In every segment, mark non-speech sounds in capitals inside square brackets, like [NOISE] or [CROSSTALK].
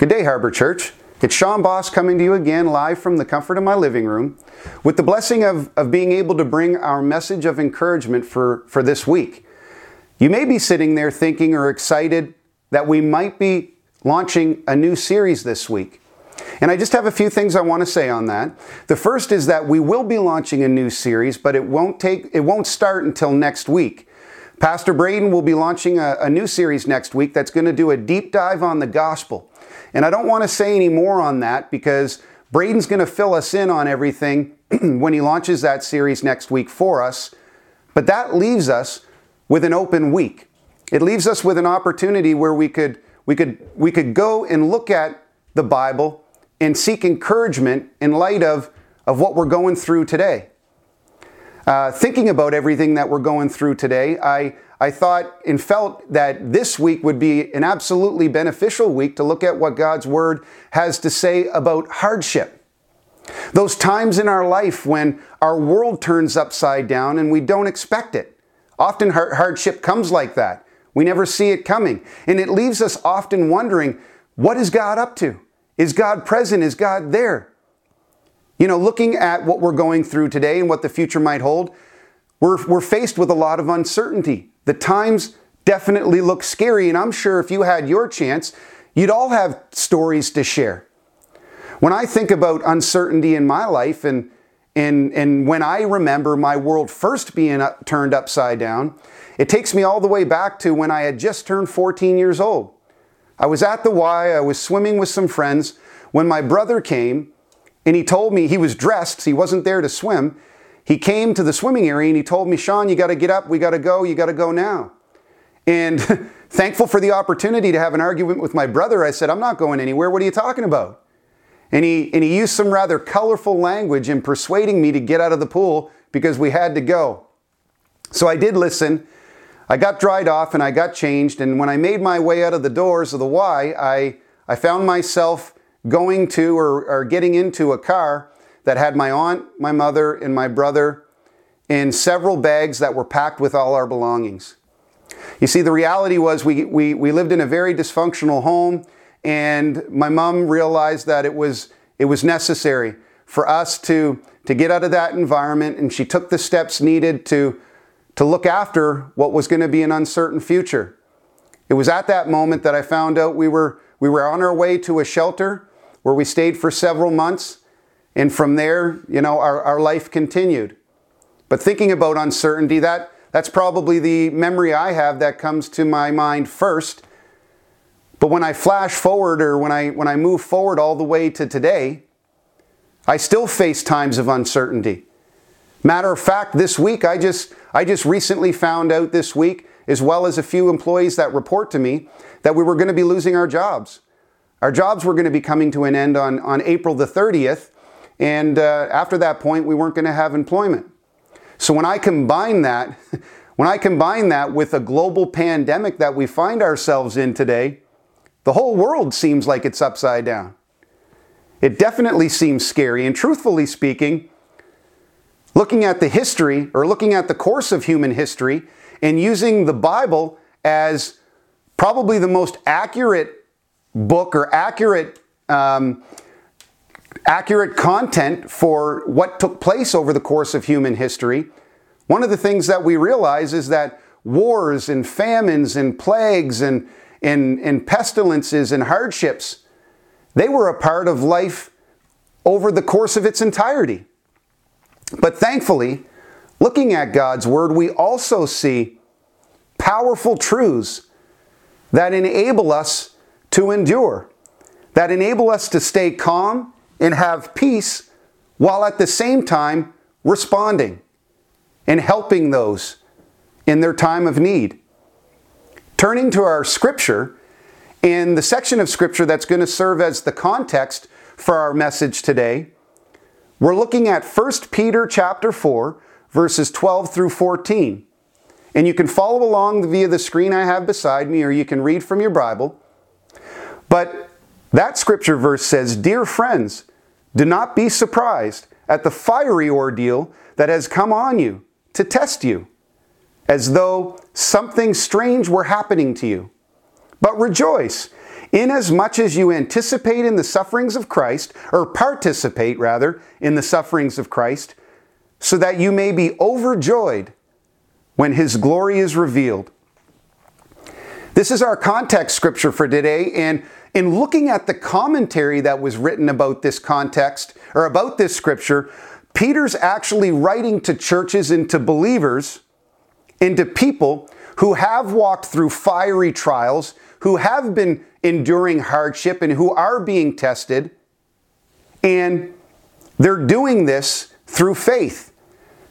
Good day, Harbor Church. It's Sean Bosse coming to you again live from the comfort of my living room with the blessing of, of being able to bring our message of encouragement for, for this week. You may be sitting there thinking or excited that we might be launching a new series this week. And I just have a few things I want to say on that. The first is that we will be launching a new series, but it won't take it won't start until next week. Pastor Braden will be launching a, a new series next week that's going to do a deep dive on the gospel. And I don't want to say any more on that because Braden's going to fill us in on everything [CLEARS THROAT] when he launches that series next week for us. But that leaves us with an open week. It leaves us with an opportunity where we could, we could, we could go and look at the Bible and seek encouragement in light of, of what we're going through today. Uh, thinking about everything that we're going through today, I, I thought and felt that this week would be an absolutely beneficial week to look at what God's Word has to say about hardship. Those times in our life when our world turns upside down and we don't expect it. Often hardship comes like that. We never see it coming. And it leaves us often wondering what is God up to? Is God present? Is God there? You know, looking at what we're going through today and what the future might hold, we're, we're faced with a lot of uncertainty. The times definitely look scary, and I'm sure if you had your chance, you'd all have stories to share. When I think about uncertainty in my life and and, and when I remember my world first being up, turned upside down, it takes me all the way back to when I had just turned 14 years old. I was at the Y, I was swimming with some friends when my brother came and he told me he was dressed, he wasn't there to swim. He came to the swimming area and he told me, Sean, you got to get up. We got to go. You got to go now. And [LAUGHS] thankful for the opportunity to have an argument with my brother, I said, I'm not going anywhere. What are you talking about? And he, and he used some rather colorful language in persuading me to get out of the pool because we had to go. So I did listen. I got dried off and I got changed. And when I made my way out of the doors of the Y, I, I found myself going to or, or getting into a car that had my aunt, my mother, and my brother in several bags that were packed with all our belongings. You see, the reality was we, we, we lived in a very dysfunctional home, and my mom realized that it was, it was necessary for us to, to get out of that environment, and she took the steps needed to, to look after what was going to be an uncertain future. It was at that moment that I found out we were, we were on our way to a shelter where we stayed for several months. And from there, you know, our, our life continued. But thinking about uncertainty, that, that's probably the memory I have that comes to my mind first. But when I flash forward or when I, when I move forward all the way to today, I still face times of uncertainty. Matter of fact, this week, I just, I just recently found out this week, as well as a few employees that report to me, that we were going to be losing our jobs. Our jobs were going to be coming to an end on, on April the 30th, and uh, after that point, we weren't going to have employment. So when I combine that, [LAUGHS] when I combine that with a global pandemic that we find ourselves in today, the whole world seems like it's upside down. It definitely seems scary. And truthfully speaking, looking at the history or looking at the course of human history and using the Bible as probably the most accurate book or accurate um, accurate content for what took place over the course of human history, one of the things that we realize is that wars and famines and plagues and, and, and pestilences and hardships, they were a part of life over the course of its entirety. But thankfully, looking at God's Word, we also see powerful truths that enable us to endure, that enable us to stay calm and have peace while at the same time responding and helping those in their time of need. Turning to our scripture, in the section of scripture that's going to serve as the context for our message today, we're looking at 1 Peter chapter 4, verses 12 through 14. And you can follow along via the screen I have beside me, or you can read from your Bible. But that scripture verse says, Dear friends, do not be surprised at the fiery ordeal that has come on you to test you, as though something strange were happening to you. But rejoice inasmuch as you anticipate in the sufferings of Christ, or participate rather, in the sufferings of Christ, so that you may be overjoyed when his glory is revealed. This is our context scripture for today, and in looking at the commentary that was written about this context, or about this scripture, Peter's actually writing to churches and to believers, and to people who have walked through fiery trials, who have been enduring hardship, and who are being tested. And they're doing this through faith.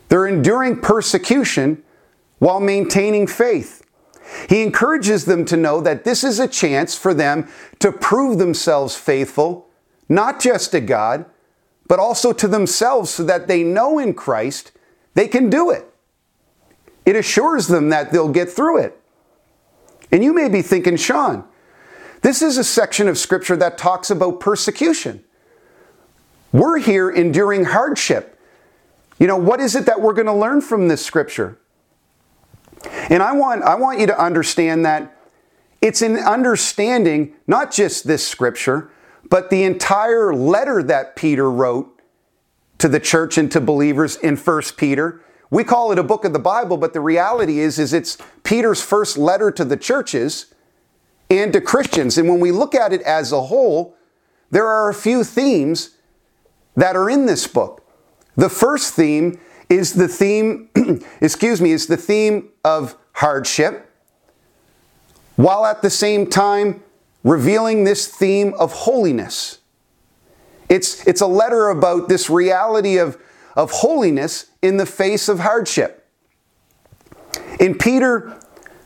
They're enduring persecution while maintaining faith. He encourages them to know that this is a chance for them to prove themselves faithful, not just to God, but also to themselves so that they know in Christ they can do it. It assures them that they'll get through it. And you may be thinking, Sean, this is a section of Scripture that talks about persecution. We're here enduring hardship. You know, what is it that we're going to learn from this Scripture? And I want, I want you to understand that it's in understanding not just this Scripture, but the entire letter that Peter wrote to the church and to believers in 1 Peter. We call it a book of the Bible, but the reality is, is it's Peter's first letter to the churches and to Christians. And when we look at it as a whole, there are a few themes that are in this book. The first theme is the theme, [CLEARS THROAT] excuse me, is the theme of hardship, while at the same time revealing this theme of holiness. It's, it's a letter about this reality of, of holiness in the face of hardship. In Peter,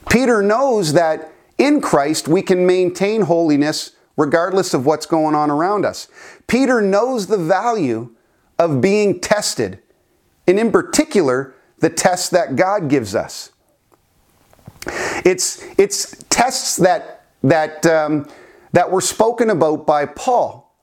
Peter knows that in Christ we can maintain holiness regardless of what's going on around us. Peter knows the value of being tested, and in particular, the tests that God gives us. It's, it's tests that, that, um, that were spoken about by Paul.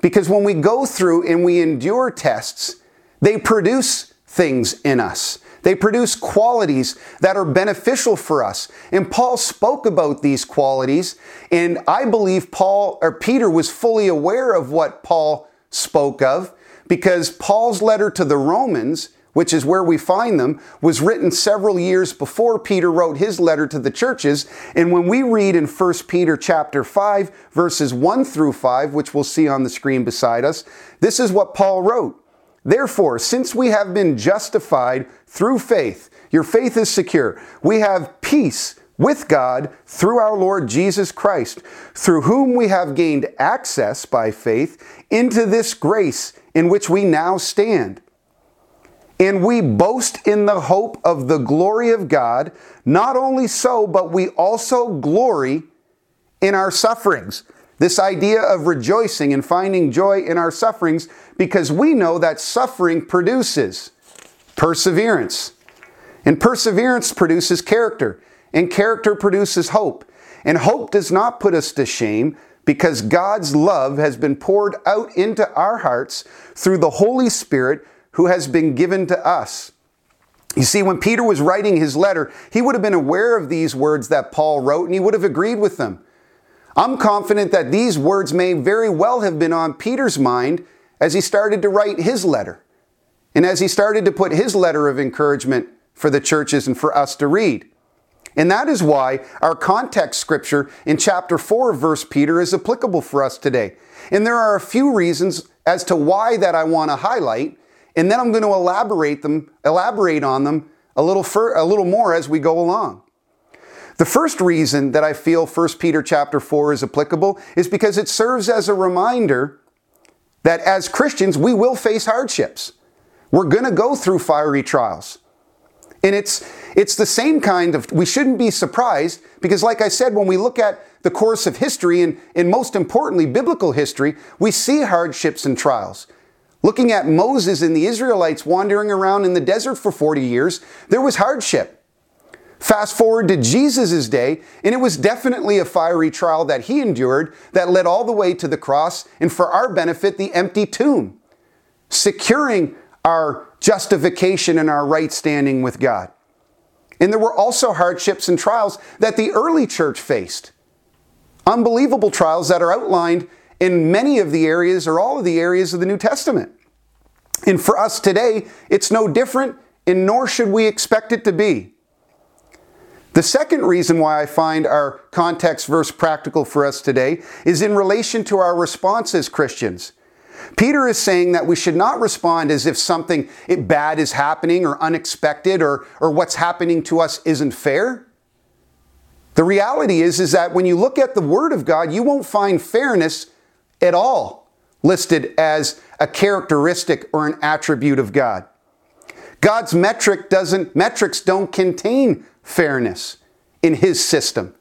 Because when we go through and we endure tests, they produce things in us. They produce qualities that are beneficial for us. And Paul spoke about these qualities, and I believe Paul or Peter was fully aware of what Paul spoke of because Paul's letter to the Romans which is where we find them, was written several years before Peter wrote his letter to the churches. And when we read in 1 Peter chapter 5, verses 1 through 5, which we'll see on the screen beside us, this is what Paul wrote. Therefore, since we have been justified through faith, your faith is secure, we have peace with God through our Lord Jesus Christ, through whom we have gained access by faith into this grace in which we now stand and we boast in the hope of the glory of God. Not only so, but we also glory in our sufferings. This idea of rejoicing and finding joy in our sufferings because we know that suffering produces perseverance. And perseverance produces character, and character produces hope. And hope does not put us to shame because God's love has been poured out into our hearts through the Holy Spirit who has been given to us. You see, when Peter was writing his letter, he would have been aware of these words that Paul wrote and he would have agreed with them. I'm confident that these words may very well have been on Peter's mind as he started to write his letter and as he started to put his letter of encouragement for the churches and for us to read. And that is why our context scripture in chapter 4 of verse Peter is applicable for us today. And there are a few reasons as to why that I want to highlight and then I'm going to elaborate them, elaborate on them a little, fur, a little more as we go along. The first reason that I feel 1 Peter chapter 4 is applicable is because it serves as a reminder that as Christians, we will face hardships. We're going to go through fiery trials. And it's, it's the same kind of, we shouldn't be surprised because, like I said, when we look at the course of history and, and most importantly, biblical history, we see hardships and trials. Looking at Moses and the Israelites wandering around in the desert for 40 years, there was hardship. Fast forward to Jesus' day, and it was definitely a fiery trial that he endured that led all the way to the cross and for our benefit, the empty tomb, securing our justification and our right standing with God. And there were also hardships and trials that the early church faced. unbelievable trials that are outlined in many of the areas or all of the areas of the New Testament. And for us today, it's no different, and nor should we expect it to be. The second reason why I find our context verse practical for us today is in relation to our response as Christians. Peter is saying that we should not respond as if something bad is happening or unexpected or, or what's happening to us isn't fair. The reality is, is that when you look at the Word of God, you won't find fairness at all listed as a characteristic or an attribute of God. God's metric doesn't metrics don't contain fairness in his system.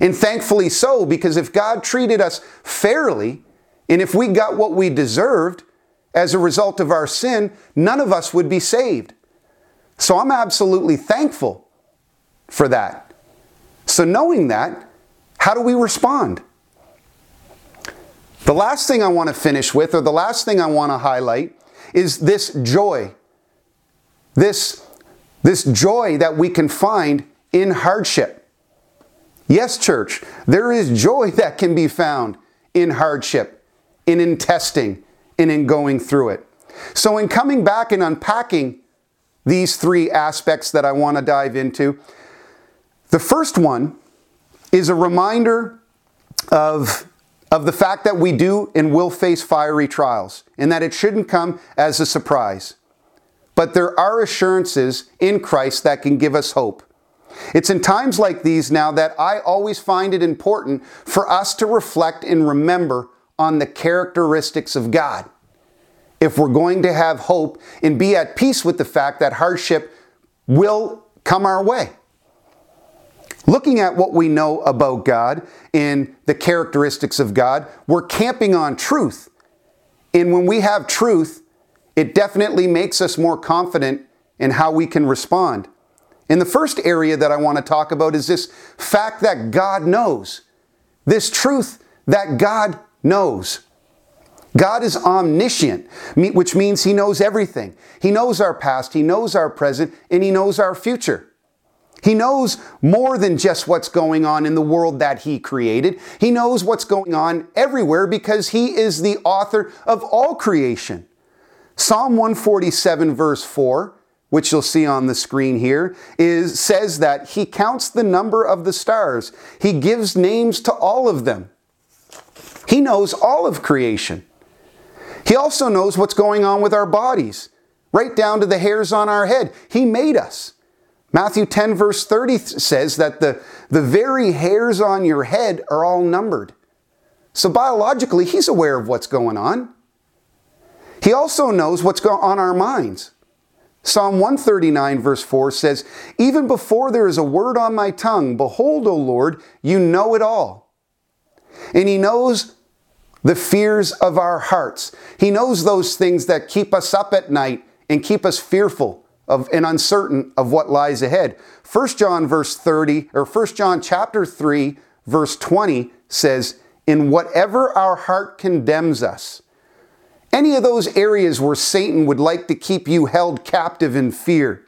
And thankfully so because if God treated us fairly and if we got what we deserved as a result of our sin, none of us would be saved. So I'm absolutely thankful for that. So knowing that, how do we respond? The last thing I want to finish with, or the last thing I want to highlight, is this joy. This, this joy that we can find in hardship. Yes, church, there is joy [LAUGHS] that can be found in hardship, and in testing, and in going through it. So, in coming back and unpacking these three aspects that I want to dive into, the first one is a reminder of of the fact that we do and will face fiery trials, and that it shouldn't come as a surprise. But there are assurances in Christ that can give us hope. It's in times like these now that I always find it important for us to reflect and remember on the characteristics of God. If we're going to have hope and be at peace with the fact that hardship will come our way. Looking at what we know about God and the characteristics of God, we're camping on truth. And when we have truth, it definitely makes us more confident in how we can respond. And the first area that I want to talk about is this fact that God knows. This truth that God knows. God is omniscient, which means He knows everything. He knows our past, He knows our present, and He knows our future. He knows more than just what's going on in the world that He created. He knows what's going on everywhere because He is the author of all creation. Psalm 147, verse 4, which you'll see on the screen here, is, says that He counts the number of the stars, He gives names to all of them. He knows all of creation. He also knows what's going on with our bodies, right down to the hairs on our head. He made us. Matthew 10, verse 30 says that the, the very hairs on your head are all numbered. So biologically, he's aware of what's going on. He also knows what's going on our minds. Psalm 139, verse 4 says, Even before there is a word on my tongue, behold, O Lord, you know it all. And he knows the fears of our hearts. He knows those things that keep us up at night and keep us fearful of and uncertain of what lies ahead. 1 John verse 30 or 1 John chapter 3 verse 20 says, "In whatever our heart condemns us." Any of those areas where Satan would like to keep you held captive in fear.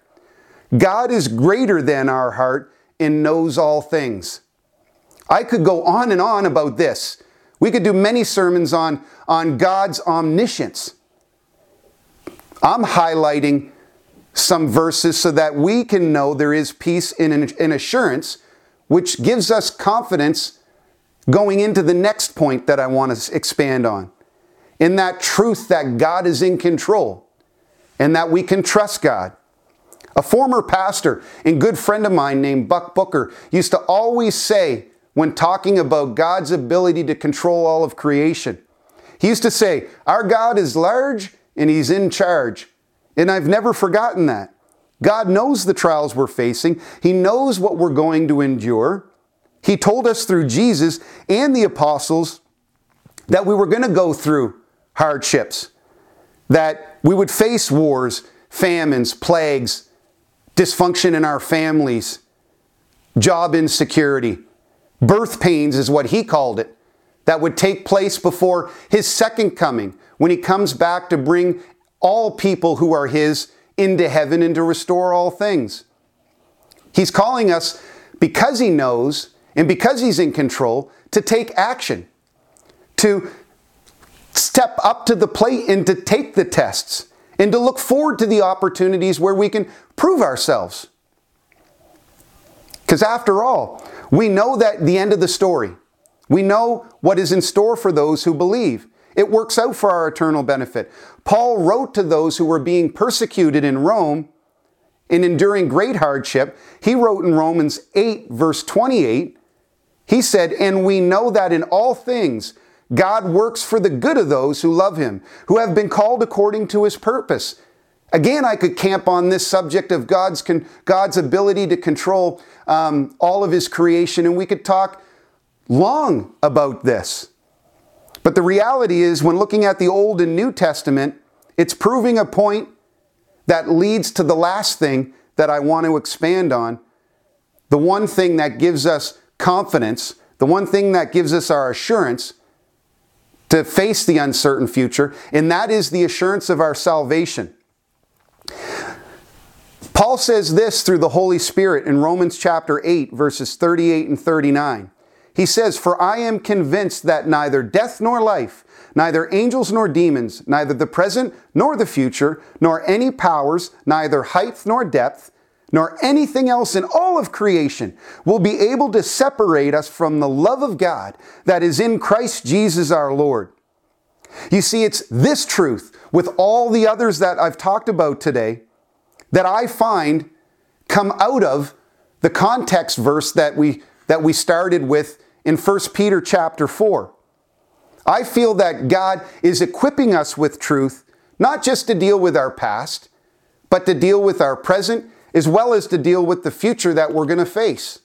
God is greater than our heart and knows all things. I could go on and on about this. We could do many sermons on, on God's omniscience. I'm highlighting some verses so that we can know there is peace and assurance, which gives us confidence going into the next point that I want to expand on. In that truth that God is in control and that we can trust God. A former pastor and good friend of mine named Buck Booker used to always say, when talking about God's ability to control all of creation, he used to say, Our God is large and He's in charge. And I've never forgotten that. God knows the trials we're facing, He knows what we're going to endure. He told us through Jesus and the apostles that we were going to go through hardships, that we would face wars, famines, plagues, dysfunction in our families, job insecurity, birth pains is what he called it, that would take place before his second coming when he comes back to bring all people who are His into heaven and to restore all things. He's calling us because He knows and because He's in control, to take action, to step up to the plate and to take the tests, and to look forward to the opportunities where we can prove ourselves. Because after all, we know that the end of the story. We know what is in store for those who believe. It works out for our eternal benefit. Paul wrote to those who were being persecuted in Rome in enduring great hardship. He wrote in Romans 8, verse 28, he said, And we know that in all things God works for the good of those who love him, who have been called according to his purpose. Again, I could camp on this subject of God's, con- God's ability to control um, all of his creation, and we could talk long about this. But the reality is, when looking at the Old and New Testament, it's proving a point that leads to the last thing that I want to expand on. The one thing that gives us confidence, the one thing that gives us our assurance to face the uncertain future, and that is the assurance of our salvation. Paul says this through the Holy Spirit in Romans chapter 8, verses 38 and 39. He says, For I am convinced that neither death nor life, neither angels nor demons, neither the present nor the future, nor any powers, neither height nor depth, nor anything else in all of creation will be able to separate us from the love of God that is in Christ Jesus our Lord. You see, it's this truth, with all the others that I've talked about today, that I find come out of the context verse that we, that we started with in 1 Peter chapter 4. I feel that God is equipping us with truth, not just to deal with our past, but to deal with our present, as well as to deal with the future that we're going to face.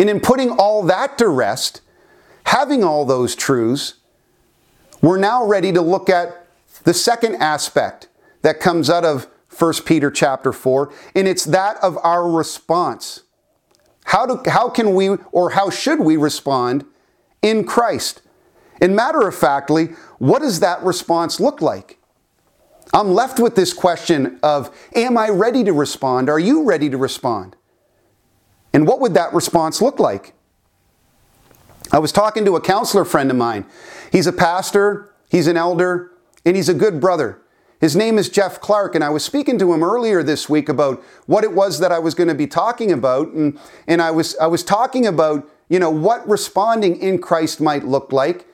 And in putting all that to rest, having all those truths, we're now ready to look at the second aspect that comes out of 1 Peter chapter 4, and it's that of our response. How, do, how can we or how should we respond in Christ? And matter of factly, what does that response look like? I'm left with this question of Am I ready to respond? Are you ready to respond? And what would that response look like? I was talking to a counselor friend of mine. He's a pastor, he's an elder, and he's a good brother. His name is Jeff Clark, and I was speaking to him earlier this week about what it was that I was going to be talking about, and, and I, was, I was talking about, you know, what responding in Christ might look like.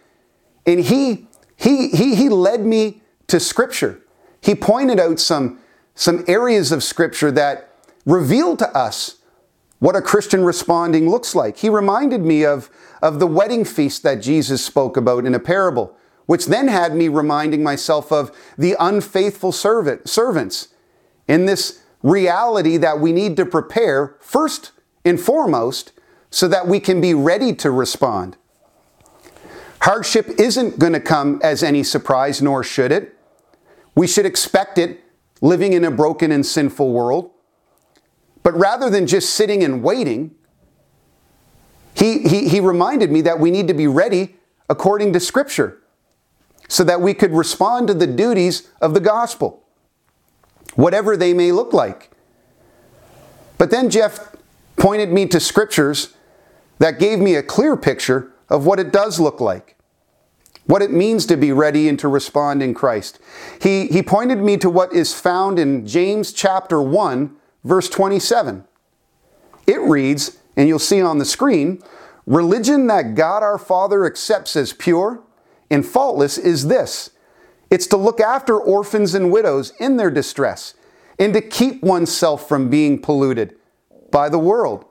And he, he, he, he led me to Scripture. He pointed out some, some areas of Scripture that reveal to us what a Christian responding looks like. He reminded me of, of the wedding feast that Jesus spoke about in a parable which then had me reminding myself of the unfaithful servant, servants in this reality that we need to prepare first and foremost so that we can be ready to respond. Hardship isn't going to come as any surprise, nor should it. We should expect it living in a broken and sinful world. But rather than just sitting and waiting, he, he, he reminded me that we need to be ready according to Scripture so that we could respond to the duties of the gospel, whatever they may look like. But then Jeff pointed me to scriptures that gave me a clear picture of what it does look like, what it means to be ready and to respond in Christ. He, he pointed me to what is found in James chapter 1, verse 27. It reads, and you'll see on the screen, religion that God our Father accepts as pure and faultless is this it's to look after orphans and widows in their distress and to keep oneself from being polluted by the world.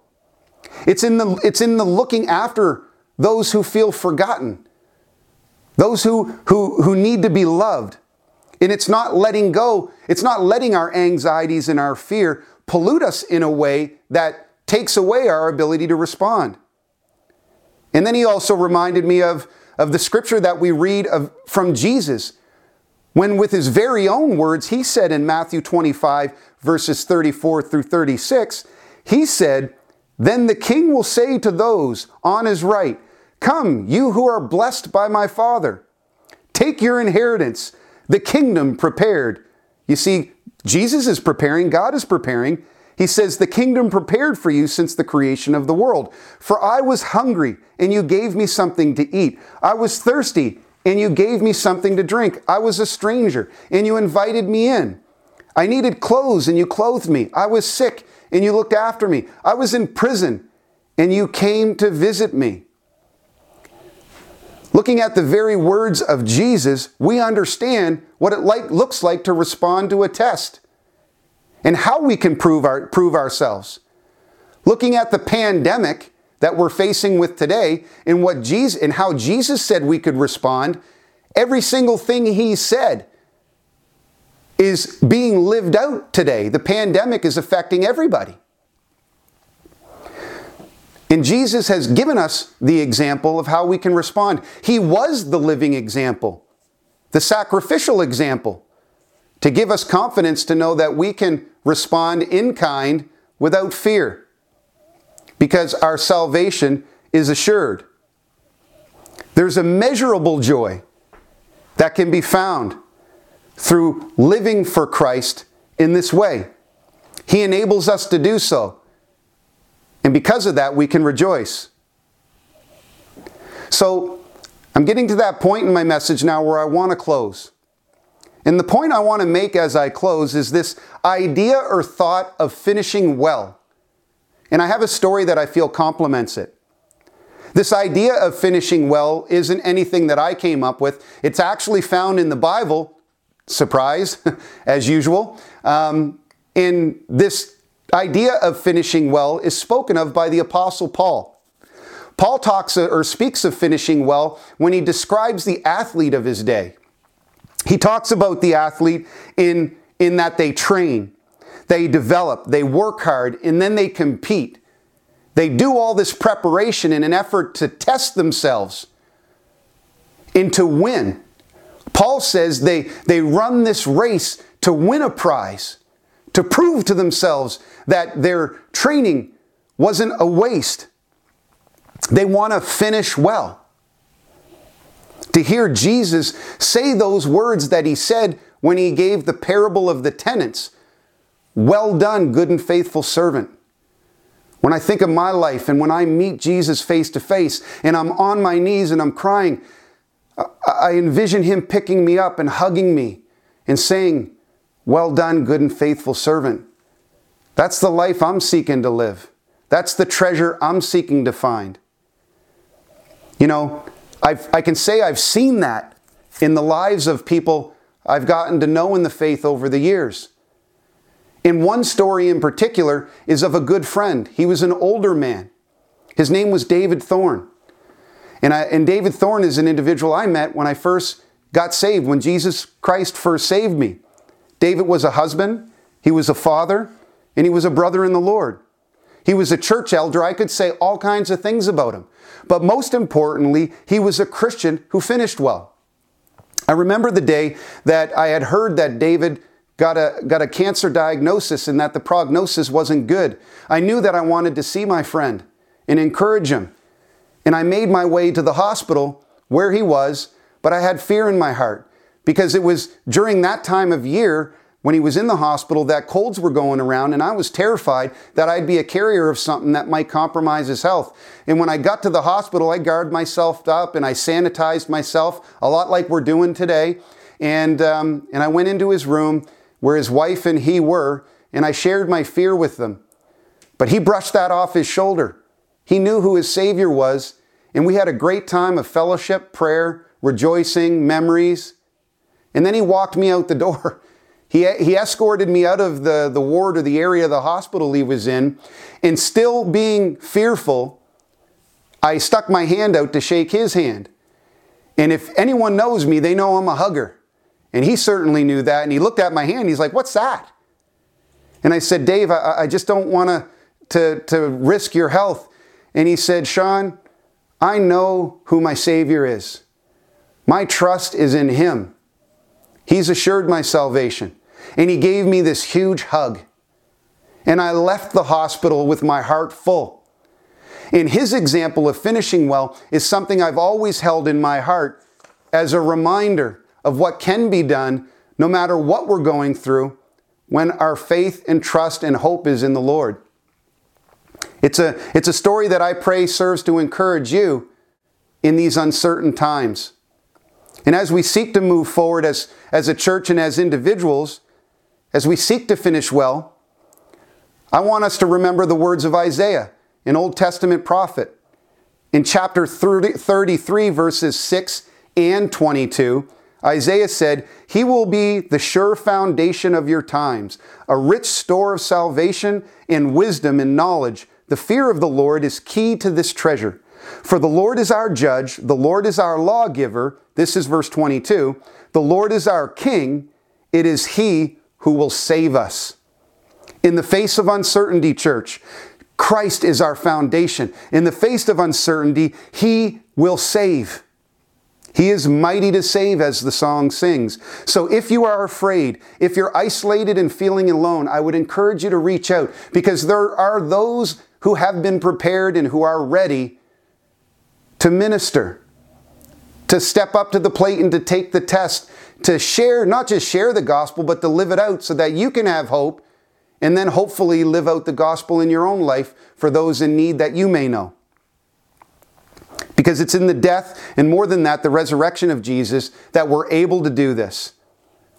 It's in the, it's in the looking after those who feel forgotten, those who, who, who need to be loved. And it's not letting go, it's not letting our anxieties and our fear pollute us in a way that takes away our ability to respond. And then he also reminded me of of the scripture that we read of, from Jesus, when with his very own words, he said in Matthew 25, verses 34 through 36, he said, Then the king will say to those on his right, Come, you who are blessed by my Father, take your inheritance, the kingdom prepared. You see, Jesus is preparing, God is preparing, He says, The kingdom prepared for you since the creation of the world. For I was hungry, and you gave me something to eat. I was thirsty, and you gave me something to drink. I was a stranger, and you invited me in. I needed clothes, and you clothed me. I was sick, and you looked after me. I was in prison, and you came to visit me. Looking at the very words of Jesus, we understand what it like, looks like to respond to a test and how we can prove, our, prove ourselves. Looking at the pandemic that we're facing with today and what Jesus and how Jesus said we could respond, every single thing he said is being lived out today. The pandemic is affecting everybody. And Jesus has given us the example of how we can respond. He was the living example, the sacrificial example, to give us confidence to know that we can respond in kind without fear because our salvation is assured. There's a measurable joy that can be found through living for Christ in this way. He enables us to do so. And because of that, we can rejoice. So, I'm getting to that point in my message now where I want to close. And the point I want to make as I close is this idea or thought of finishing well. And I have a story that I feel complements it. This idea of finishing well isn't anything that I came up with. It's actually found in the Bible, surprise, [LAUGHS] as usual. Um, in this idea of finishing well is spoken of by the Apostle Paul. Paul talks or speaks of finishing well when he describes the athlete of his day. He talks about the athlete in, in that they train, they develop, they work hard, and then they compete. They do all this preparation in an effort to test themselves and to win. Paul says they, they run this race to win a prize to prove to themselves that their training wasn't a waste. They want to finish well. To hear Jesus say those words that he said when he gave the parable of the tenants Well done, good and faithful servant. When I think of my life and when I meet Jesus face to face and I'm on my knees and I'm crying, I envision him picking me up and hugging me and saying, well done, good and faithful servant. That's the life I'm seeking to live. That's the treasure I'm seeking to find. You know, I've, I can say I've seen that in the lives of people I've gotten to know in the faith over the years. In one story in particular is of a good friend. He was an older man. His name was David Thorne. And, I, and David Thorne is an individual I met when I first got saved, when Jesus Christ first saved me. David was a husband, he was a father, and he was a brother in the Lord. He was a church elder. I could say all kinds of things about him. But most importantly, he was a Christian who finished well. I remember the day that I had heard that David got a, got a cancer diagnosis and that the prognosis wasn't good. I knew that I wanted to see my friend and encourage him. And I made my way to the hospital where he was, but I had fear in my heart because it was during that time of year when he was in the hospital that colds were going around and I was terrified that I'd be a carrier of something that might compromise his health. And when I got to the hospital, I guarded myself up and I sanitized myself a lot like we're doing today. And, um, and I went into his room where his wife and he were and I shared my fear with them. But he brushed that off his shoulder. He knew who his Savior was and we had a great time of fellowship, prayer, rejoicing, memories. And then he walked me out the [LAUGHS] door. He, he escorted me out of the, the ward or the area of the hospital he was in. And still being fearful, I stuck my hand out to shake his hand. And if anyone knows me, they know I'm a hugger. And he certainly knew that. And he looked at my hand. He's like, What's that? And I said, Dave, I, I just don't want to, to risk your health. And he said, Sean, I know who my Savior is. My trust is in Him. He's assured my salvation. And He gave me this huge hug. And I left the hospital with my heart full. And His example of finishing well is something I've always held in my heart as a reminder of what can be done no matter what we're going through when our faith and trust and hope is in the Lord. It's a, it's a story that I pray serves to encourage you in these uncertain times. And as we seek to move forward as, as a church and as individuals, as we seek to finish well, I want us to remember the words of Isaiah, an Old Testament prophet. In chapter 30, 33, verses 6 and 22, Isaiah said, He will be the sure foundation of your times, a rich store of salvation and wisdom and knowledge. The fear of the Lord is key to this treasure. For the Lord is our judge, the Lord is our lawgiver. This is verse 22. The Lord is our king. It is he who will save us. In the face of uncertainty, church, Christ is our foundation. In the face of uncertainty, he will save. He is mighty to save, as the song sings. So if you are afraid, if you're isolated and feeling alone, I would encourage you to reach out because there are those who have been prepared and who are ready to minister, to step up to the plate and to take the test, to share, not just share the gospel, but to live it out so that you can have hope and then hopefully live out the gospel in your own life for those in need that you may know. Because it's in the death, and more than that, the resurrection of Jesus, that we're able to do this.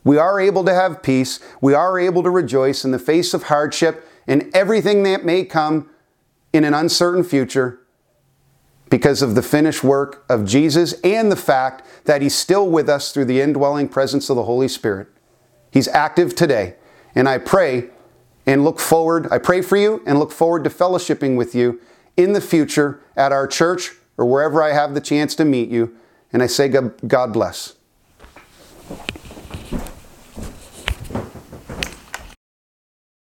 We are able to have peace. We are able to rejoice in the face of hardship and everything that may come in an uncertain future because of the finished work of Jesus and the fact that He's still with us through the indwelling presence of the Holy Spirit. He's active today. And I pray and look forward, I pray for you and look forward to fellowshipping with you in the future at our church or wherever I have the chance to meet you. And I say, God bless.